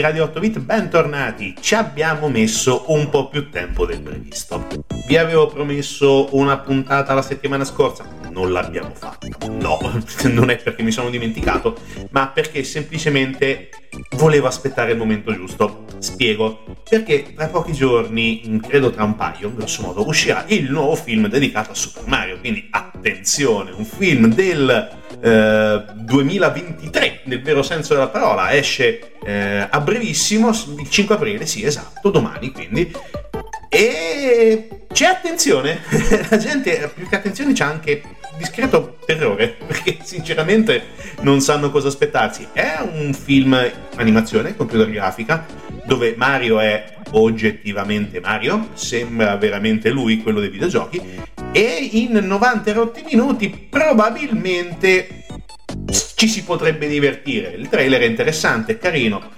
Di Radio 8 Bit, bentornati. Ci abbiamo messo un po' più tempo del previsto. Vi avevo promesso una puntata la settimana scorsa, non l'abbiamo fatta. No, non è perché mi sono dimenticato, ma perché semplicemente volevo aspettare il momento giusto. Spiego. Perché tra pochi giorni, credo tra un paio, grosso modo, uscirà il nuovo film dedicato a Super Mario. Quindi attenzione, un film del eh, 2023 nel vero senso della parola esce eh, a brevissimo il 5 aprile sì esatto domani quindi e c'è attenzione la gente più che attenzione c'è anche discreto terrore perché sinceramente non sanno cosa aspettarsi è un film animazione computer grafica dove Mario è oggettivamente Mario sembra veramente lui quello dei videogiochi e in 90 rotti minuti probabilmente ci si potrebbe divertire. Il trailer è interessante, è carino.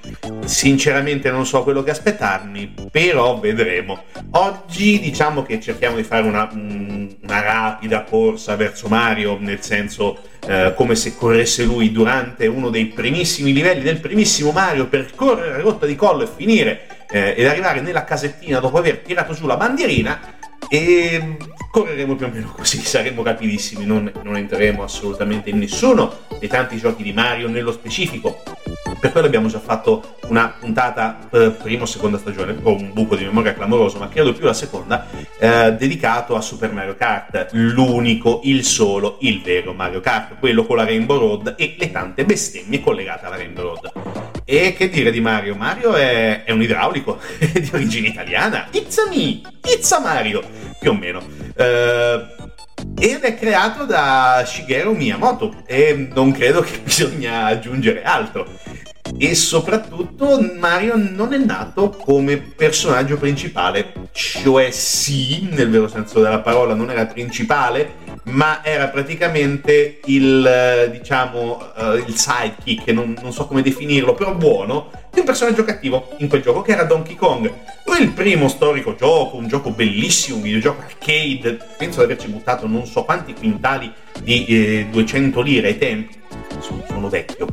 sinceramente non so quello che aspettarmi, però vedremo. Oggi diciamo che cerchiamo di fare una, una rapida corsa verso Mario, nel senso eh, come se corresse lui durante uno dei primissimi livelli del primissimo Mario per correre a rotta di collo e finire eh, ed arrivare nella casettina dopo aver tirato giù la bandierina e correremo più o meno così, saremo rapidissimi, non, non entreremo assolutamente in nessuno dei tanti giochi di Mario nello specifico. Per quello abbiamo già fatto una puntata eh, prima o seconda stagione, ho un buco di memoria clamoroso, ma credo più la seconda, eh, dedicato a Super Mario Kart, l'unico, il solo, il vero Mario Kart, quello con la Rainbow Road e le tante bestemmie collegate alla Rainbow Road. E che dire di Mario? Mario è, è un idraulico di origine italiana. It's a me! It's a Mario! Più o meno. Uh, ed è creato da Shigeru Miyamoto e non credo che bisogna aggiungere altro e soprattutto Mario non è nato come personaggio principale, cioè sì, nel vero senso della parola, non era principale, ma era praticamente il, eh, diciamo, uh, il sidekick, non, non, so come definirlo, però buono, di un personaggio cattivo in quel gioco che era Donkey Kong. Poi il primo storico gioco, un gioco bellissimo, un videogioco arcade, penso di averci buttato non so quanti quintali di eh, 200 lire ai tempi sono, sono vecchio,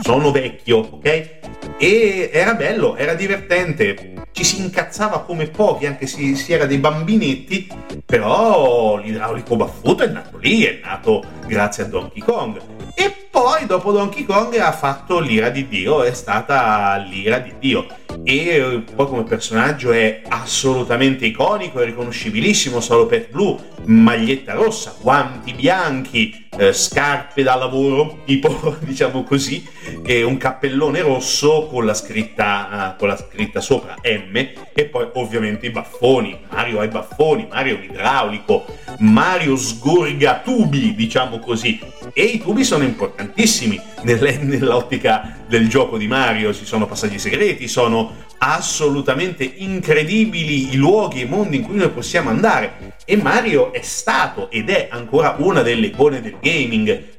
sono vecchio, ok? E era bello, era divertente, ci si incazzava come pochi, anche se si era dei bambinetti, però l'idraulico baffuto è nato lì, è nato grazie a Donkey Kong. E poi dopo Donkey Kong ha fatto l'ira di Dio, è stata l'ira di Dio. E poi come personaggio è assolutamente iconico, è riconoscibilissimo, solo Pet Blue, maglietta rossa, guanti bianchi, eh, scarpe da lavoro, tipo diciamo così, e un cappellone rosso con la scritta, uh, con la scritta sopra M e poi ovviamente i baffoni. Mario ha i baffoni, Mario idraulico, Mario sgorga tubi, diciamo così. E i tubi sono importantissimi nell'ottica del gioco di Mario, ci sono passaggi segreti, sono assolutamente incredibili i luoghi e i mondi in cui noi possiamo andare. E Mario è stato ed è ancora una delle icone del gaming.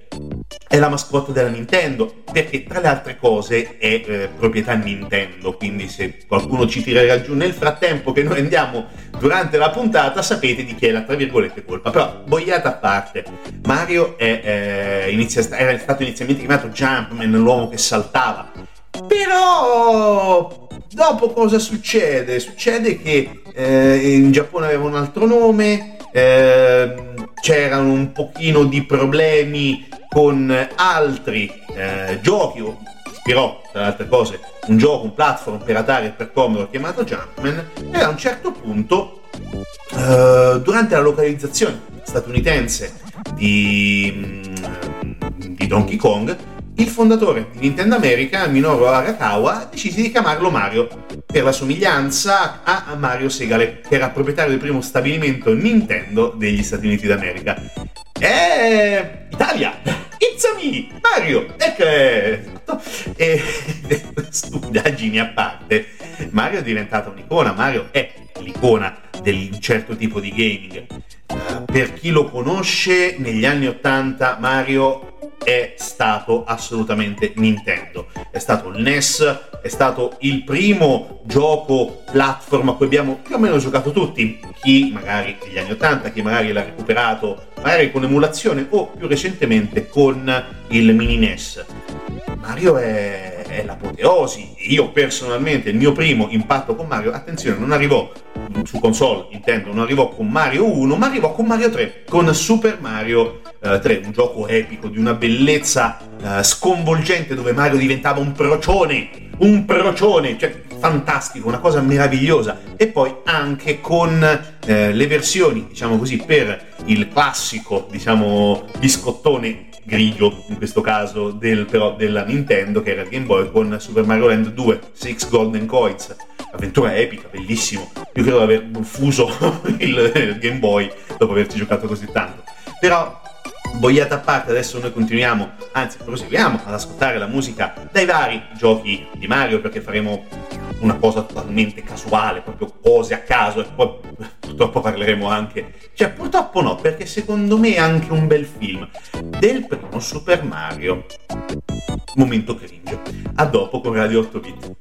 È la mascotte della Nintendo, perché tra le altre cose è eh, proprietà Nintendo, quindi se qualcuno ci tirerà giù nel frattempo che noi andiamo durante la puntata, sapete di chi è la tra virgolette colpa. Però, boiata a parte, Mario è, eh, inizia, era stato inizialmente chiamato Jumpman, l'uomo che saltava. Però dopo cosa succede? Succede che eh, in Giappone aveva un altro nome, eh, c'erano un pochino di problemi con altri eh, giochi, ispirò tra le altre cose un gioco, un platform per Atari e per Commodore chiamato Jumpman e a un certo punto eh, durante la localizzazione statunitense di, mm, di Donkey Kong il fondatore di Nintendo America, Minoru Arakawa, decise di chiamarlo Mario per la somiglianza a Mario Segale, che era proprietario del primo stabilimento Nintendo degli Stati Uniti d'America. E Italia! It's me, Mario! Ecco! E stupidaggini a parte, Mario è diventata un'icona, Mario è l'icona di un certo tipo di gaming. Per chi lo conosce, negli anni 80 Mario è stato assolutamente Nintendo. È stato il NES, è stato il primo gioco platform a cui abbiamo più o meno giocato tutti. Chi magari negli anni 80, chi magari l'ha recuperato magari con emulazione o più recentemente con il mini NES. Mario è, è l'apoteosi. Io personalmente il mio primo impatto con Mario, attenzione, non arrivò su console, intendo, non arrivò con Mario 1, ma arrivò con Mario 3, con Super Mario eh, 3, un gioco epico di una bellezza eh, sconvolgente dove Mario diventava un procione, un procione, cioè fantastico, una cosa meravigliosa. E poi anche con eh, le versioni, diciamo così, per il classico, diciamo, biscottone grigio, in questo caso del, però della Nintendo, che era il Game Boy, con Super Mario Land 2, Six Golden Coins. Avventura epica, bellissimo. Io credo di aver fuso il, il Game Boy dopo averci giocato così tanto. Però boiata a parte, adesso noi continuiamo, anzi proseguiamo ad ascoltare la musica dai vari giochi di Mario perché faremo una cosa totalmente casuale, proprio cose a caso e poi purtroppo parleremo anche, cioè purtroppo no, perché secondo me è anche un bel film del primo Super Mario. Momento cringe. A dopo con Radio 8 Bit.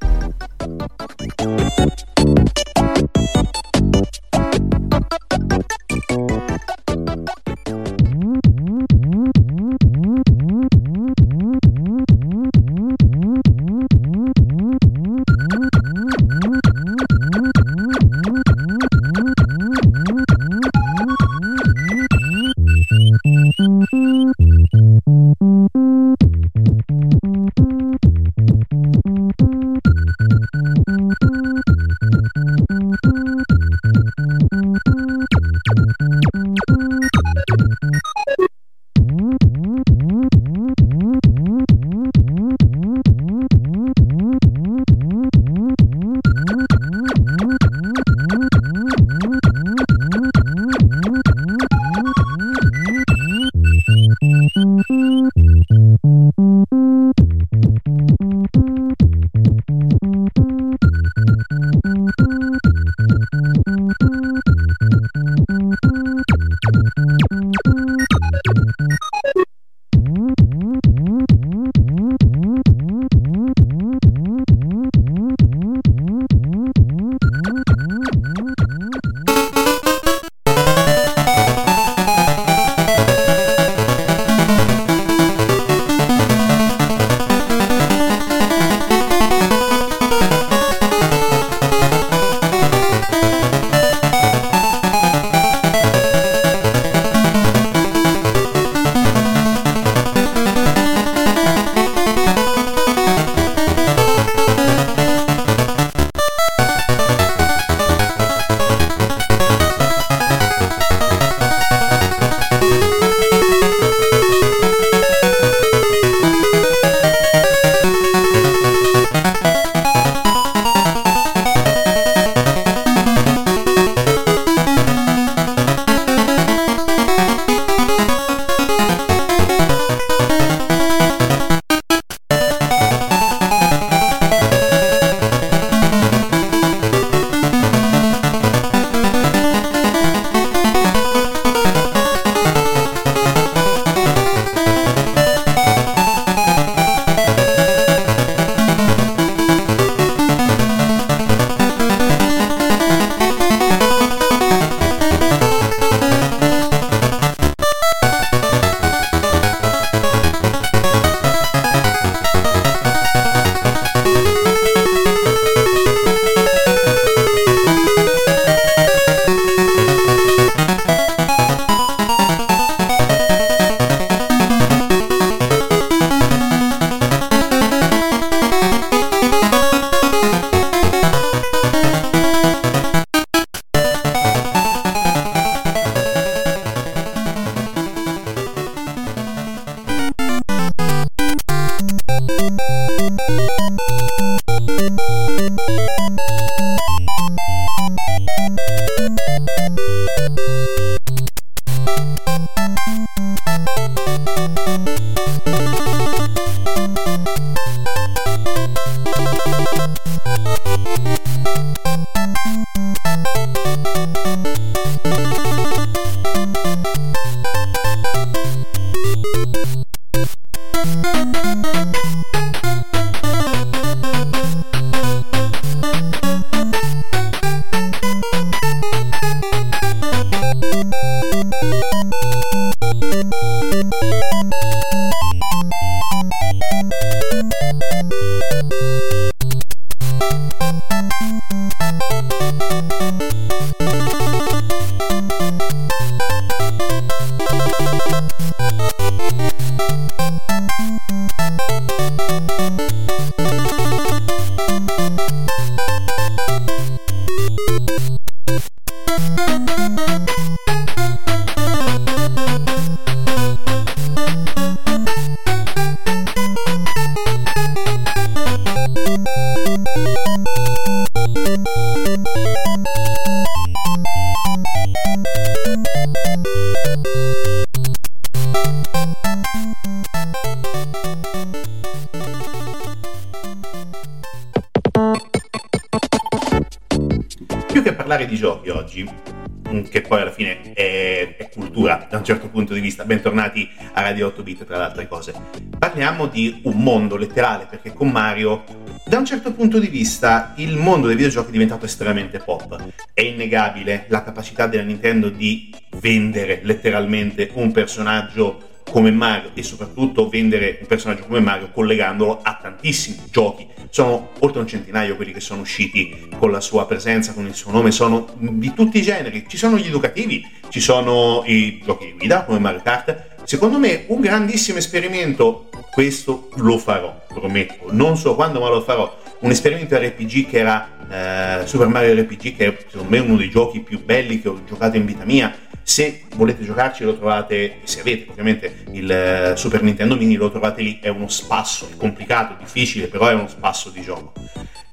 8 Bit, tra le altre cose. Parliamo di un mondo letterale, perché con Mario, da un certo punto di vista, il mondo dei videogiochi è diventato estremamente pop. È innegabile la capacità della Nintendo di vendere letteralmente un personaggio come Mario e soprattutto vendere un personaggio come Mario collegandolo a tantissimi giochi. Sono oltre un centinaio quelli che sono usciti con la sua presenza, con il suo nome, sono di tutti i generi. Ci sono gli educativi, ci sono i giochi di guida come Mario Kart. Secondo me un grandissimo esperimento, questo lo farò, prometto. Non so quando, ma lo farò. Un esperimento RPG che era eh, Super Mario RPG, che è secondo me uno dei giochi più belli che ho giocato in vita mia se volete giocarci lo trovate, se avete ovviamente il eh, Super Nintendo Mini lo trovate lì, è uno spasso, è complicato, difficile, però è uno spasso di gioco.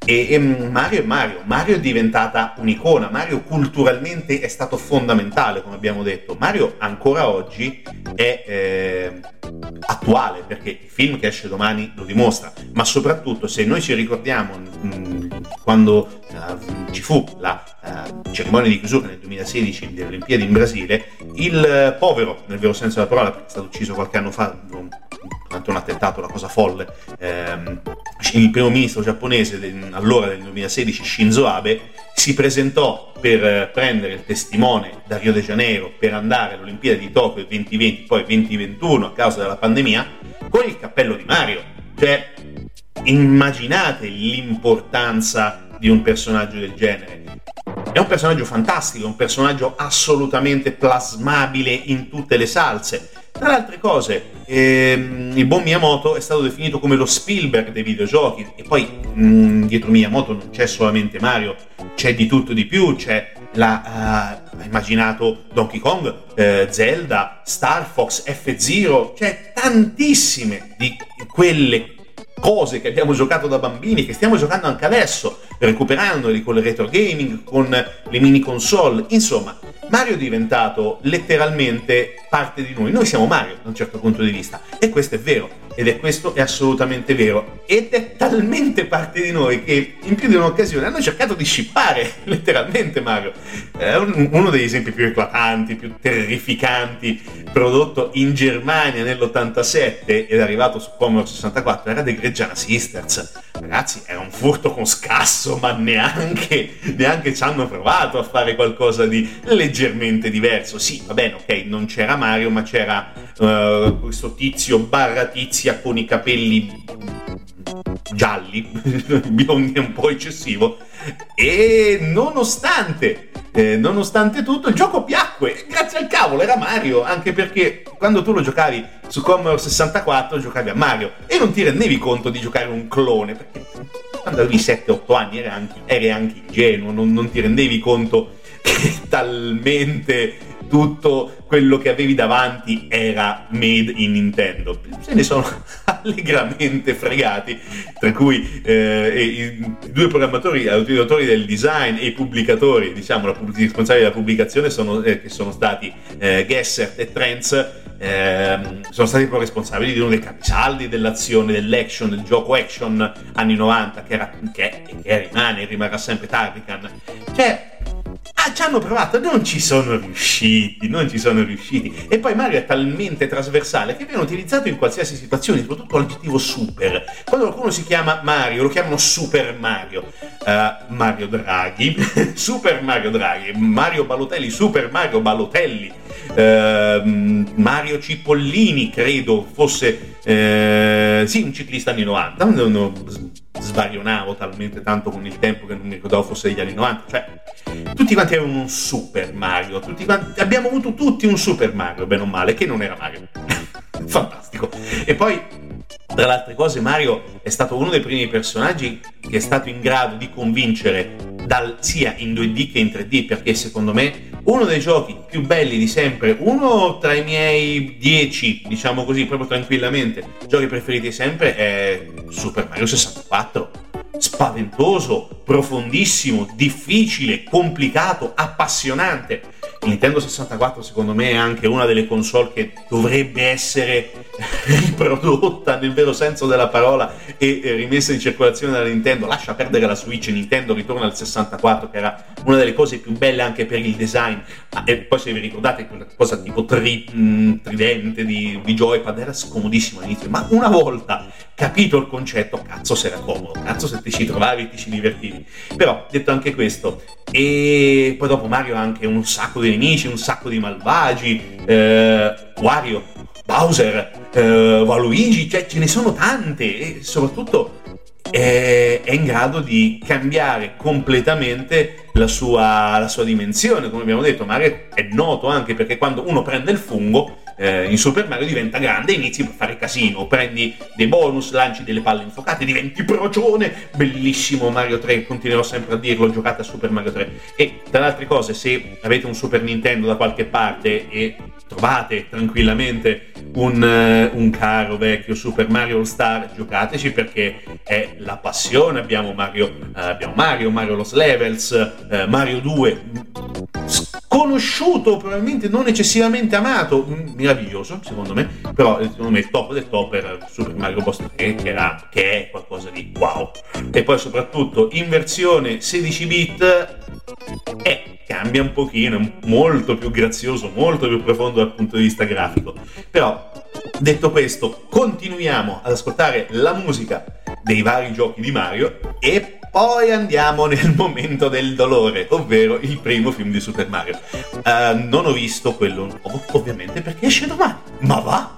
E, e, Mario è Mario, Mario è diventata un'icona, Mario culturalmente è stato fondamentale, come abbiamo detto. Mario ancora oggi è eh, attuale perché il film che esce domani lo dimostra, ma soprattutto se noi ci ricordiamo mh, mm, quando uh, ci fu la uh, cerimonia di chiusura nel 2016 delle Olimpiadi in Brasile, il uh, povero, nel vero senso della parola, perché è stato ucciso qualche anno fa durante un attentato, una cosa folle, ehm, il primo ministro giapponese allora del 2016, Shinzo Abe, si presentò per eh, prendere il testimone da Rio de Janeiro per andare alle Olimpiadi di Tokyo 2020, poi 2021 a causa della pandemia, con il cappello di Mario. Cioè, immaginate l'importanza di un personaggio del genere. È un personaggio fantastico, un personaggio assolutamente plasmabile in tutte le salse. Tra le altre cose, ehm, il buon Miyamoto è stato definito come lo Spielberg dei videogiochi e poi mh, dietro Miyamoto non c'è solamente Mario, c'è di tutto di più, c'è la, uh, immaginato Donkey Kong, uh, Zelda, Star Fox, F-Zero, c'è tantissime di quelle cose che abbiamo giocato da bambini, che stiamo giocando anche adesso, recuperandoli con il retro gaming, con le mini console. Insomma, Mario è diventato letteralmente parte di noi. Noi siamo Mario da un certo punto di vista. E questo è vero ed è questo è assolutamente vero. Ed è talmente parte di noi che in più di un'occasione hanno cercato di scippare letteralmente Mario. È un, uno degli esempi più eclatanti più terrificanti prodotto in Germania nell'87 ed arrivato su Commodore 64 era The Greggiana Sisters. Ragazzi era un furto con scasso ma neanche, neanche ci hanno provato a fare qualcosa di leggermente diverso. Sì va bene ok non c'era Mario ma c'era uh, questo tizio barra tizia con i capelli gialli, biondi un po' eccessivo, e nonostante, eh, nonostante tutto il gioco piacque, grazie al cavolo, era Mario, anche perché quando tu lo giocavi su Commodore 64 giocavi a Mario. E non ti rendevi conto di giocare un clone, perché quando avevi 7-8 anni eri anche, eri anche ingenuo, non, non ti rendevi conto talmente tutto quello che avevi davanti era made in Nintendo. Se ne sono allegramente fregati, tra cui eh, i, due programmatori, gli autori del design e i pubblicatori, diciamo, i responsabili della pubblicazione sono, eh, che sono stati eh, Gessert e Trends, ehm, sono stati poi responsabili di uno dei capisaldi dell'azione, dell'action, del gioco action anni 90, che, era, che, che rimane rimarrà sempre Tarrican. Cioè, Ah, ci hanno provato, non ci sono riusciti, non ci sono riusciti. E poi Mario è talmente trasversale che viene utilizzato in qualsiasi situazione, soprattutto l'aggettivo super. Quando qualcuno si chiama Mario, lo chiamano Super Mario. Uh, Mario Draghi, Super Mario Draghi, Mario Balotelli, Super Mario Balotelli, uh, Mario Cipollini, credo fosse, uh, sì, un ciclista anni 90. No, no, svarionavo talmente tanto con il tempo che non mi ricordavo fosse degli anni 90. Cioè, tutti quanti avevano un Super Mario, quanti, abbiamo avuto tutti un Super Mario, bene o male, che non era Mario. Fantastico. E poi, tra le altre cose, Mario è stato uno dei primi personaggi che è stato in grado di convincere dal, sia in 2D che in 3D, perché secondo me uno dei giochi più belli di sempre, uno tra i miei 10, diciamo così, proprio tranquillamente, giochi preferiti sempre è Super Mario 64 spaventoso, profondissimo, difficile, complicato, appassionante. Nintendo 64 secondo me è anche una delle console che dovrebbe essere riprodotta nel vero senso della parola e rimessa in circolazione dalla Nintendo. Lascia perdere la Switch, Nintendo ritorna al 64 che era una delle cose più belle anche per il design. Ah, e poi se vi ricordate quella cosa tipo tri, mh, mm, tridente di, di joypad era scomodissimo all'inizio, ma una volta capito il concetto, cazzo se era comodo, cazzo se ti ci trovavi, ti ci divertivi. Però detto anche questo, e poi dopo Mario ha anche un sacco di nemici, un sacco di malvagi, eh, Wario, Bowser, eh, Waluigi, cioè ce ne sono tante e soprattutto è, è in grado di cambiare completamente la sua, la sua dimensione, come abbiamo detto, Mario è noto anche perché quando uno prende il fungo eh, in Super Mario diventa grande e inizi a fare casino, prendi dei bonus, lanci delle palle infuocate, diventi procione, bellissimo Mario 3, continuerò sempre a dirlo, giocate a Super Mario 3. E tra le altre cose, se avete un Super Nintendo da qualche parte e trovate tranquillamente un, uh, un caro vecchio Super Mario All Star, giocateci perché è la passione, abbiamo Mario, uh, abbiamo Mario, Mario Lost Levels, uh, Mario 2, conosciuto, probabilmente non eccessivamente amato, mm, meraviglioso secondo me, però secondo me il top del top era Super Mario Bros. 3 che, era, che è qualcosa di wow. E poi soprattutto in versione 16 bit eh, cambia un pochino, è molto più grazioso, molto più profondo dal punto di vista grafico. Però, detto questo, continuiamo ad ascoltare la musica dei vari giochi di Mario e poi andiamo nel momento del dolore, ovvero il primo film di Super Mario. Uh, non ho visto quello, ovviamente, perché esce domani. Ma va!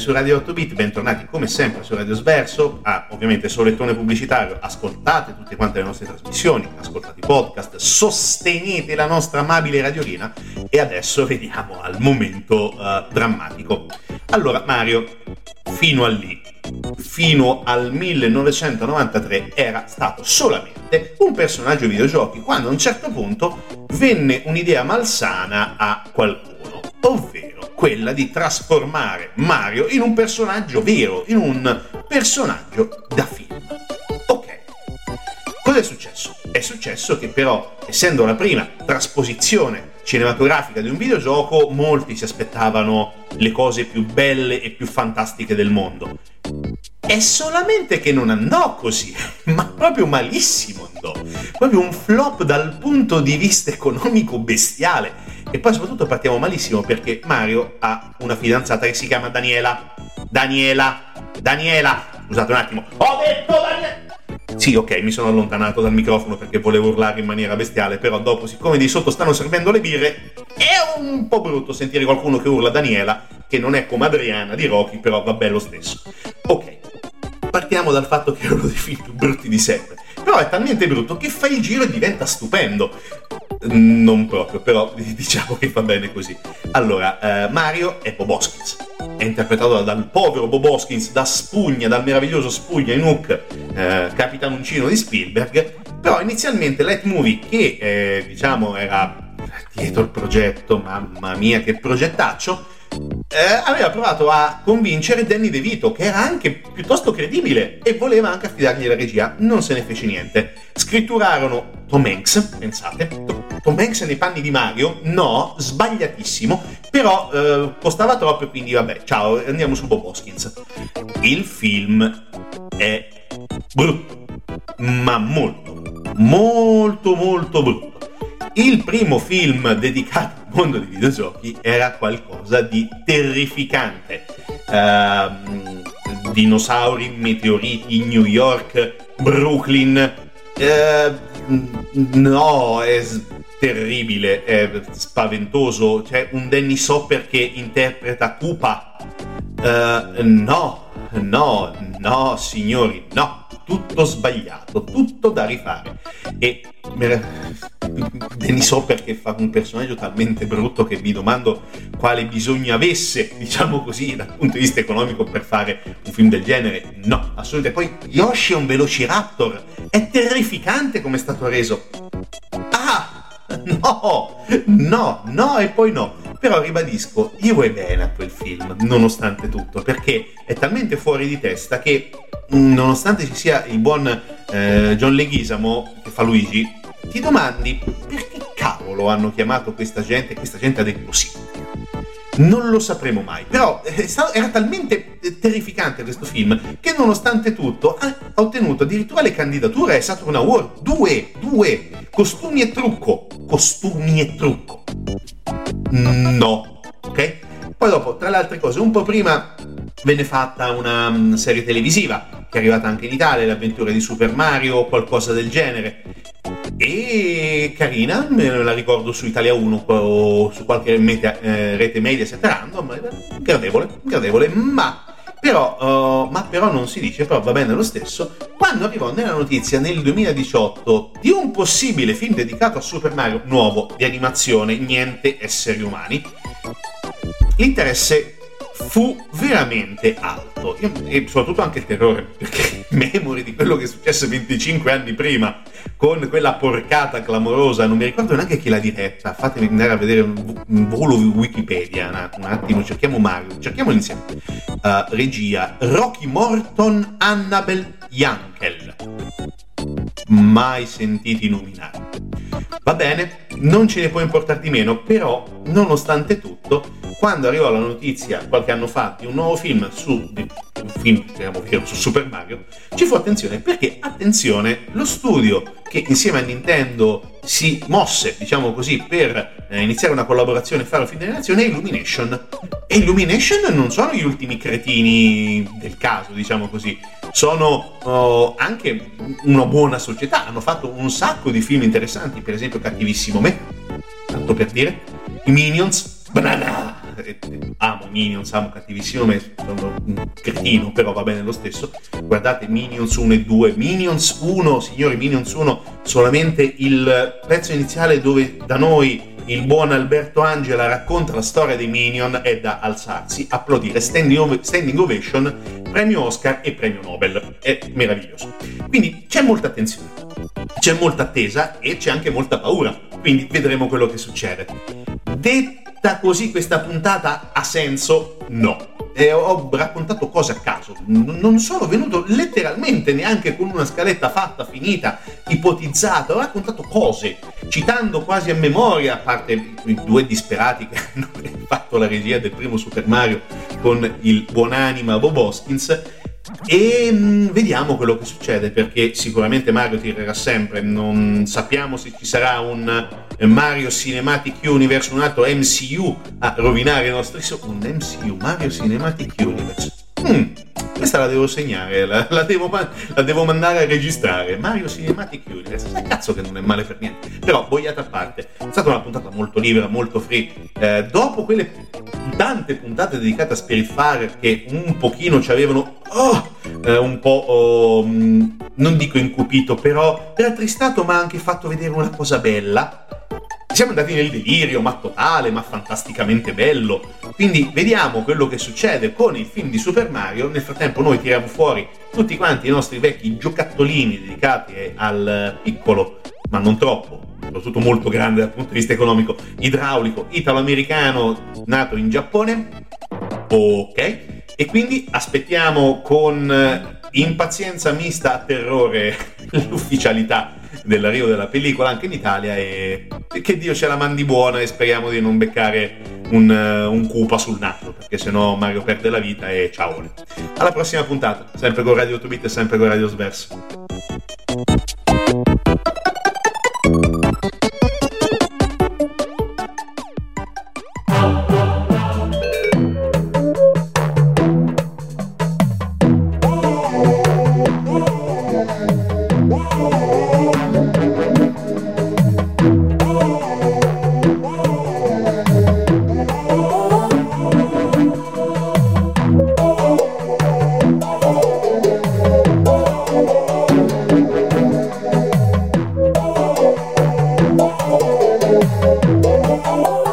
Su Radio 8 Bit, bentornati come sempre su Radio Sverso. Ah, ovviamente solettone pubblicitario, ascoltate tutte quante le nostre trasmissioni, ascoltate i podcast, sostenete la nostra amabile radiolina e adesso veniamo al momento uh, drammatico. Allora, Mario, fino a lì, fino al 1993 era stato solamente un personaggio videogiochi, quando a un certo punto venne un'idea malsana a qualcuno, ovvero quella di trasformare Mario in un personaggio vero, in un personaggio da film. Ok, cosa è successo? È successo che però, essendo la prima trasposizione cinematografica di un videogioco, molti si aspettavano le cose più belle e più fantastiche del mondo. È solamente che non andò così, ma proprio malissimo andò. Proprio un flop dal punto di vista economico bestiale. E poi soprattutto partiamo malissimo perché Mario ha una fidanzata che si chiama Daniela. Daniela, Daniela, scusate un attimo, ho detto Daniela! Sì, ok, mi sono allontanato dal microfono perché volevo urlare in maniera bestiale, però dopo, siccome di sotto stanno servendo le birre, è un po' brutto sentire qualcuno che urla Daniela, che non è come Adriana di Rocky, però va bene lo stesso. Ok, partiamo dal fatto che è uno dei film più brutti di sempre. Però è talmente brutto che fa il giro e diventa stupendo. Non proprio, però diciamo che va bene così. Allora, eh, Mario è Bob Hoskins. È interpretato dal povero Bob Hoskins, da Spugna, dal meraviglioso Spugna in Hook, eh, capitanuncino di Spielberg. Però inizialmente Light Movie, che eh, diciamo era dietro il progetto, mamma mia che progettaccio, eh, aveva provato a convincere Danny DeVito, che era anche piuttosto credibile e voleva anche affidargli la regia. Non se ne fece niente. Scritturarono Tom Hanks, pensate. Tom Hanks nei panni di Mario? No, sbagliatissimo. Però eh, costava troppo e quindi vabbè, ciao, andiamo su Bob Hoskins. Il film è brutto, ma molto, molto, molto brutto. Il primo film dedicato al mondo dei videogiochi era qualcosa di terrificante. Uh, dinosauri, meteoriti, New York, Brooklyn. Uh, no, è terribile, è spaventoso. C'è un Danny Sopper che interpreta Koopa. Uh, no, no, no, signori, no tutto sbagliato, tutto da rifare. E ne so perché fa un personaggio talmente brutto che vi domando quale bisogno avesse, diciamo così, dal punto di vista economico per fare un film del genere. No, assolutamente. Poi Yoshi è un velociraptor, è terrificante come è stato reso. No, no, no e poi no. Però ribadisco, io vuoi bene a quel film, nonostante tutto, perché è talmente fuori di testa che, nonostante ci sia il buon eh, John Leghisamo che fa Luigi, ti domandi perché cavolo hanno chiamato questa gente e questa gente ha detto sì. Non lo sapremo mai, però eh, era talmente eh, terrificante questo film che nonostante tutto ha ottenuto addirittura le candidature ai Saturn Award, due, due, costumi e trucco, costumi e trucco. No, ok? Poi dopo, tra le altre cose, un po' prima venne fatta una um, serie televisiva che è arrivata anche in Italia, le avventure di Super Mario o qualcosa del genere. E carina, me la ricordo su Italia 1 o su qualche media, eh, rete media set random, gradevole, gradevole, ma però, uh, ma però non si dice, però va bene lo stesso, quando arrivò nella notizia nel 2018 di un possibile film dedicato a Super Mario nuovo di animazione, niente esseri umani, l'interesse fu veramente alto. E soprattutto anche il terrore perché memori di quello che è successo 25 anni prima con quella porcata clamorosa non mi ricordo neanche chi l'ha diretta. Fatemi andare a vedere un, un volo Wikipedia un, attimo cerchiamo Mario cerchiamo insieme. Uh, regia Rocky Morton Annabel Yankel mai sentiti nominare. Va bene non ce ne può importare di meno però nonostante tutto quando arrivò la notizia qualche anno fa di un nuovo film su film diciamo su Super Mario, ci fu attenzione perché attenzione, lo studio che insieme a Nintendo si mosse, diciamo così, per eh, iniziare una collaborazione e un film d'animazione è Illumination. E Illumination non sono gli ultimi cretini del caso, diciamo così, sono oh, anche una buona società, hanno fatto un sacco di film interessanti, per esempio Cattivissimo Me, tanto per dire, i Minions, Banana! Amo Minions, amo cattivissimo, ma sono un cretino, però va bene lo stesso. Guardate Minions 1 e 2. Minions 1, signori, Minions 1, solamente il pezzo iniziale dove da noi il buon Alberto Angela racconta la storia dei Minion è da alzarsi, applaudire, standing, ov- standing ovation, premio Oscar e premio Nobel. È meraviglioso. Quindi c'è molta attenzione, c'è molta attesa e c'è anche molta paura. Quindi vedremo quello che succede. Detta così questa puntata ha senso? No e ho raccontato cose a caso. Non sono venuto letteralmente neanche con una scaletta fatta, finita, ipotizzata. Ho raccontato cose, citando quasi a memoria, a parte i due disperati che hanno fatto la regia del primo Super Mario con il buonanima Bob Hoskins e mm, vediamo quello che succede perché sicuramente Mario tirerà sempre, non sappiamo se ci sarà un Mario Cinematic Universe, un altro MCU a rovinare i nostri sogni. Un MCU, Mario Cinematic Universe. Mm, questa la devo segnare, la, la, devo, la, devo, mandare a registrare. Mario Cinematic Universe. Sai cazzo che non è male per niente. Però, boiata a parte, è stata una puntata molto libera, molto free. Eh, dopo quelle tante puntate dedicate a Spiritfarer che un pochino ci avevano oh, eh, un po', oh, non dico incupito, però rattristato, ma anche fatto vedere una cosa bella siamo andati nel delirio, ma totale, ma fantasticamente bello. Quindi vediamo quello che succede con il film di Super Mario. Nel frattempo noi tiriamo fuori tutti quanti i nostri vecchi giocattolini dedicati al piccolo, ma non troppo, soprattutto molto grande dal punto di vista economico, idraulico italo-americano nato in Giappone. Ok, e quindi aspettiamo con impazienza mista a terrore l'ufficialità dell'arrivo della pellicola anche in Italia e che Dio ce la mandi buona e speriamo di non beccare un, uh, un cupa sul naso perché sennò Mario perde la vita e ciao. Alla prossima puntata sempre con Radio 8 Bit e sempre con Radio Sverso Oh.